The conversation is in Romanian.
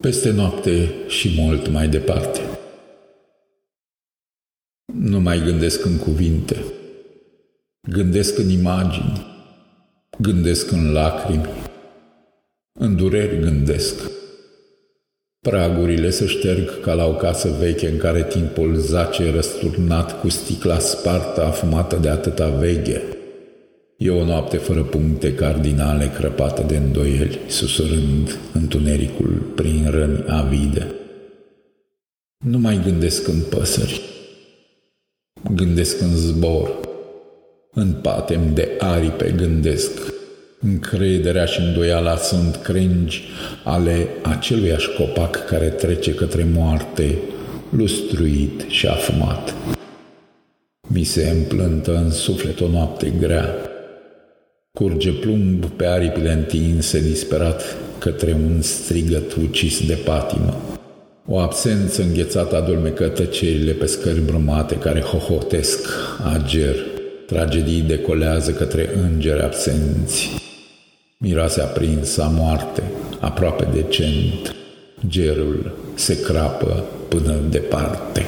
Peste noapte și mult mai departe. Nu mai gândesc în cuvinte, gândesc în imagini, gândesc în lacrimi, în dureri gândesc. Pragurile se șterg ca la o casă veche în care timpul zace răsturnat cu sticla spartă afumată de atâta veche. E o noapte fără puncte cardinale crăpată de îndoieli, susurând întunericul prin răni avide. Nu mai gândesc în păsări, gândesc în zbor, în patem de aripe gândesc. Încrederea și îndoiala sunt crengi ale aceluiași copac care trece către moarte, lustruit și afumat. Mi se împlântă în suflet o noapte grea, Curge plumb pe aripile întinse, disperat către un strigăt ucis de patimă. O absență înghețată adulmecă tăcerile pe scări brumate care hohotesc ager. Tragedii decolează către îngeri absenți. Miroase aprinsă a moarte, aproape decent. Gerul se crapă până departe.